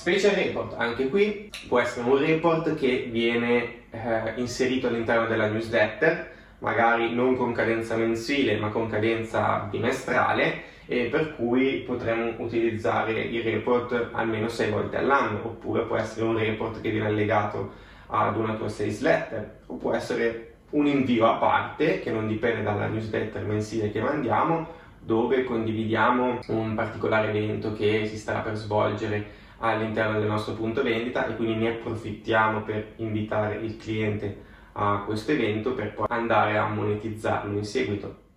special report, anche qui può essere un report che viene eh, inserito all'interno della newsletter, magari non con cadenza mensile ma con cadenza bimestrale e per cui potremo utilizzare il report almeno sei volte all'anno oppure può essere un report che viene allegato ad una tua sales letter o può essere un invio a parte che non dipende dalla newsletter mensile che mandiamo dove condividiamo un particolare evento che si starà per svolgere all'interno del nostro punto vendita e quindi ne approfittiamo per invitare il cliente a questo evento per poi andare a monetizzarlo in seguito.